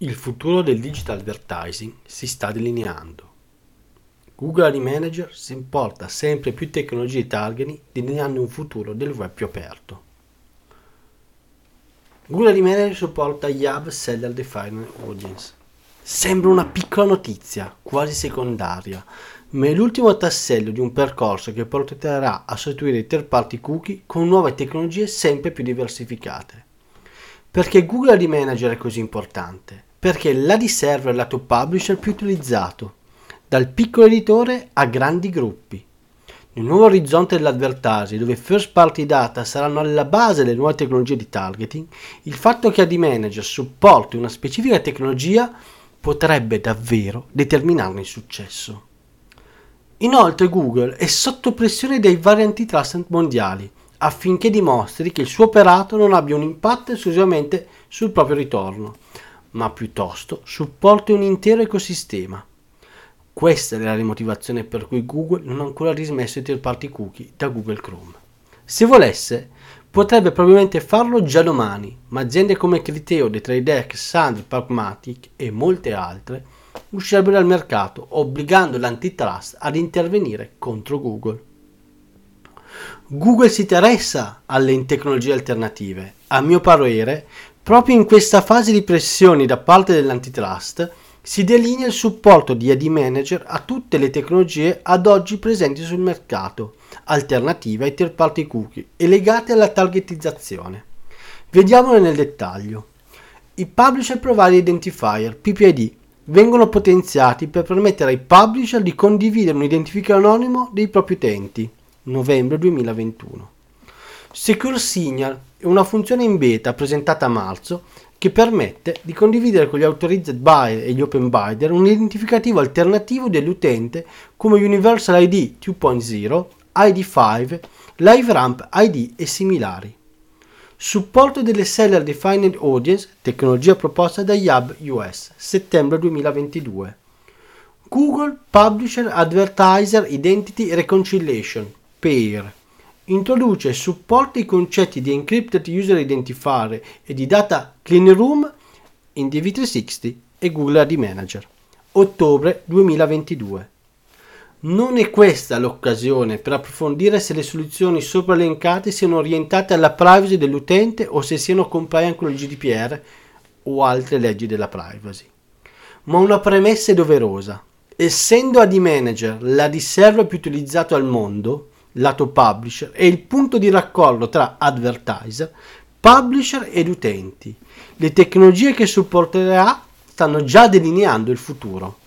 Il futuro del digital advertising si sta delineando. Google Ad Manager si importa sempre più tecnologie di targeting delineando un futuro del web più aperto. Google Ad Manager supporta Yab Seller Defined Audience. Sembra una piccola notizia, quasi secondaria, ma è l'ultimo tassello di un percorso che porterà a sostituire i third party cookie con nuove tecnologie sempre più diversificate. Perché Google Ad Manager è così importante? Perché l'AD server è lato publisher più utilizzato, dal piccolo editore a grandi gruppi. Nel nuovo orizzonte dell'advertising, dove first party data saranno alla base delle nuove tecnologie di targeting, il fatto che AD Manager supporti una specifica tecnologia potrebbe davvero determinarne il successo. Inoltre Google è sotto pressione dai vari antitrust mondiali affinché dimostri che il suo operato non abbia un impatto esclusivamente sul proprio ritorno, ma piuttosto supporti un intero ecosistema. Questa è la motivazione per cui Google non ha ancora rismesso i third party cookie da Google Chrome. Se volesse, potrebbe probabilmente farlo già domani, ma aziende come Criteo, The Trade Desk, Sand, Pragmatic e molte altre uscirebbero dal mercato, obbligando l'antitrust ad intervenire contro Google. Google si interessa alle tecnologie alternative. A mio parere, Proprio in questa fase di pressioni da parte dell'antitrust si delinea il supporto di AD Manager a tutte le tecnologie ad oggi presenti sul mercato, alternative ai third party cookie e legate alla targetizzazione. Vediamole nel dettaglio. I Publisher Provider Identifier, PPID, vengono potenziati per permettere ai publisher di condividere un identificatore anonimo dei propri utenti, novembre 2021. Secure Signal è una funzione in beta presentata a marzo che permette di condividere con gli authorized buyer e gli open buyer un identificativo alternativo dell'utente come Universal ID 2.0, ID5, LiveRamp ID e similari. Supporto delle Seller Defined Audience, tecnologia proposta da Yab US, settembre 2022. Google Publisher Advertiser Identity Reconciliation, PAIR introduce e supporta i concetti di Encrypted User Identifier e di Data Clean Room in DV360 e Google Ad Manager. Ottobre 2022. Non è questa l'occasione per approfondire se le soluzioni sopra elencate siano orientate alla privacy dell'utente o se siano compliant con il GDPR o altre leggi della privacy. Ma una premessa è doverosa. Essendo AD Manager l'AD server più utilizzato al mondo, lato publisher, è il punto di raccordo tra advertiser, publisher ed utenti. Le tecnologie che supporterà stanno già delineando il futuro.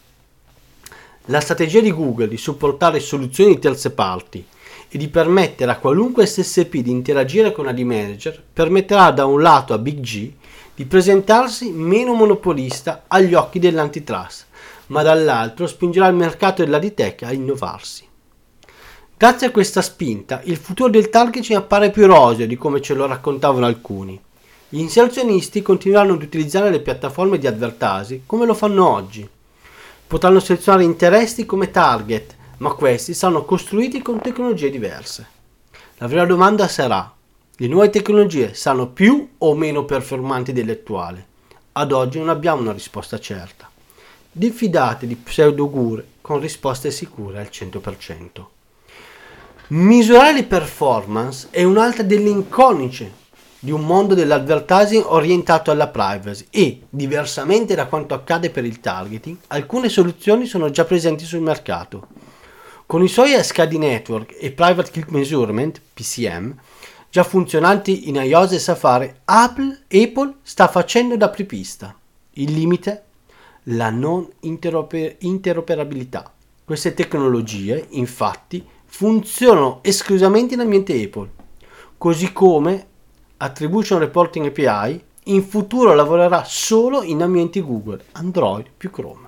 La strategia di Google di supportare soluzioni di terze parti e di permettere a qualunque SSP di interagire con AD Manager permetterà da un lato a Big G di presentarsi meno monopolista agli occhi dell'antitrust, ma dall'altro spingerà il mercato dell'AD Tech a innovarsi. Grazie a questa spinta, il futuro del targeting appare più roseo di come ce lo raccontavano alcuni. Gli inserzionisti continueranno ad utilizzare le piattaforme di advertising come lo fanno oggi. Potranno selezionare interessi come target, ma questi saranno costruiti con tecnologie diverse. La vera domanda sarà: le nuove tecnologie saranno più o meno performanti delle attuali? Ad oggi non abbiamo una risposta certa. Diffidate di pseudogure con risposte sicure al 100%. Misurare le performance è un'altra delle inconnunce di un mondo dell'advertising orientato alla privacy e, diversamente da quanto accade per il targeting, alcune soluzioni sono già presenti sul mercato. Con i suoi SKD Network e Private Click Measurement, PCM, già funzionanti in iOS e Safari, Apple, Apple sta facendo da apripista. Il limite? La non interoper- interoperabilità. Queste tecnologie, infatti, funzionano esclusivamente in ambiente Apple, così come Attribution Reporting API in futuro lavorerà solo in ambienti Google, Android più Chrome.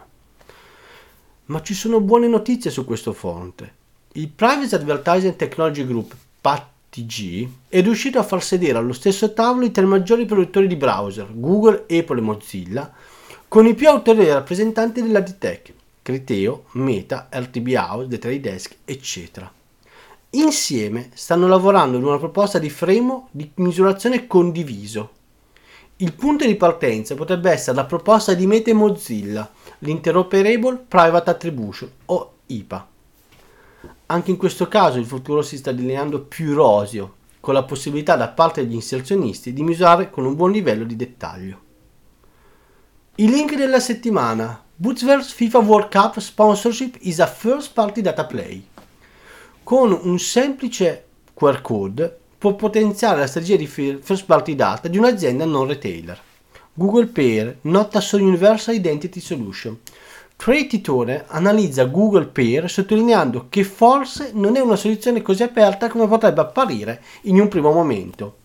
Ma ci sono buone notizie su questo fronte. Il Privacy Advertising Technology Group, PATG, è riuscito a far sedere allo stesso tavolo i tre maggiori produttori di browser, Google, Apple e Mozilla, con i più autorevoli rappresentanti della D-Tech, Criteo, Meta, RTB House, The Trade Desk, eccetera. Insieme stanno lavorando ad una proposta di fremo di misurazione condiviso. Il punto di partenza potrebbe essere la proposta di Meta Mozilla, l'Interoperable Private Attribution o IPA. Anche in questo caso il futuro si sta delineando più roseo, con la possibilità da parte degli inserzionisti di misurare con un buon livello di dettaglio. I link della settimana. Bootsverse FIFA World Cup Sponsorship is a first party data play. Con un semplice QR code può potenziare la strategia di first party data di un'azienda non retailer. Google Pair, not a Universal Identity Solution. Creatitore analizza Google Pair sottolineando che forse non è una soluzione così aperta come potrebbe apparire in un primo momento.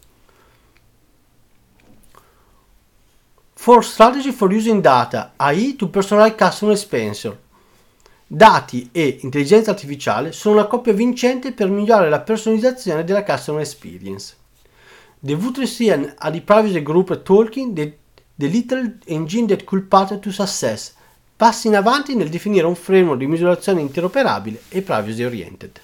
For Strategy for Using Data, AI to Personal Customer Experience Dati e intelligenza artificiale sono una coppia vincente per migliorare la personalizzazione della customer experience. The Vutresian a di privacy group talking the, the little engine that could path to success, passi in avanti nel definire un framework di misurazione interoperabile e privacy oriented.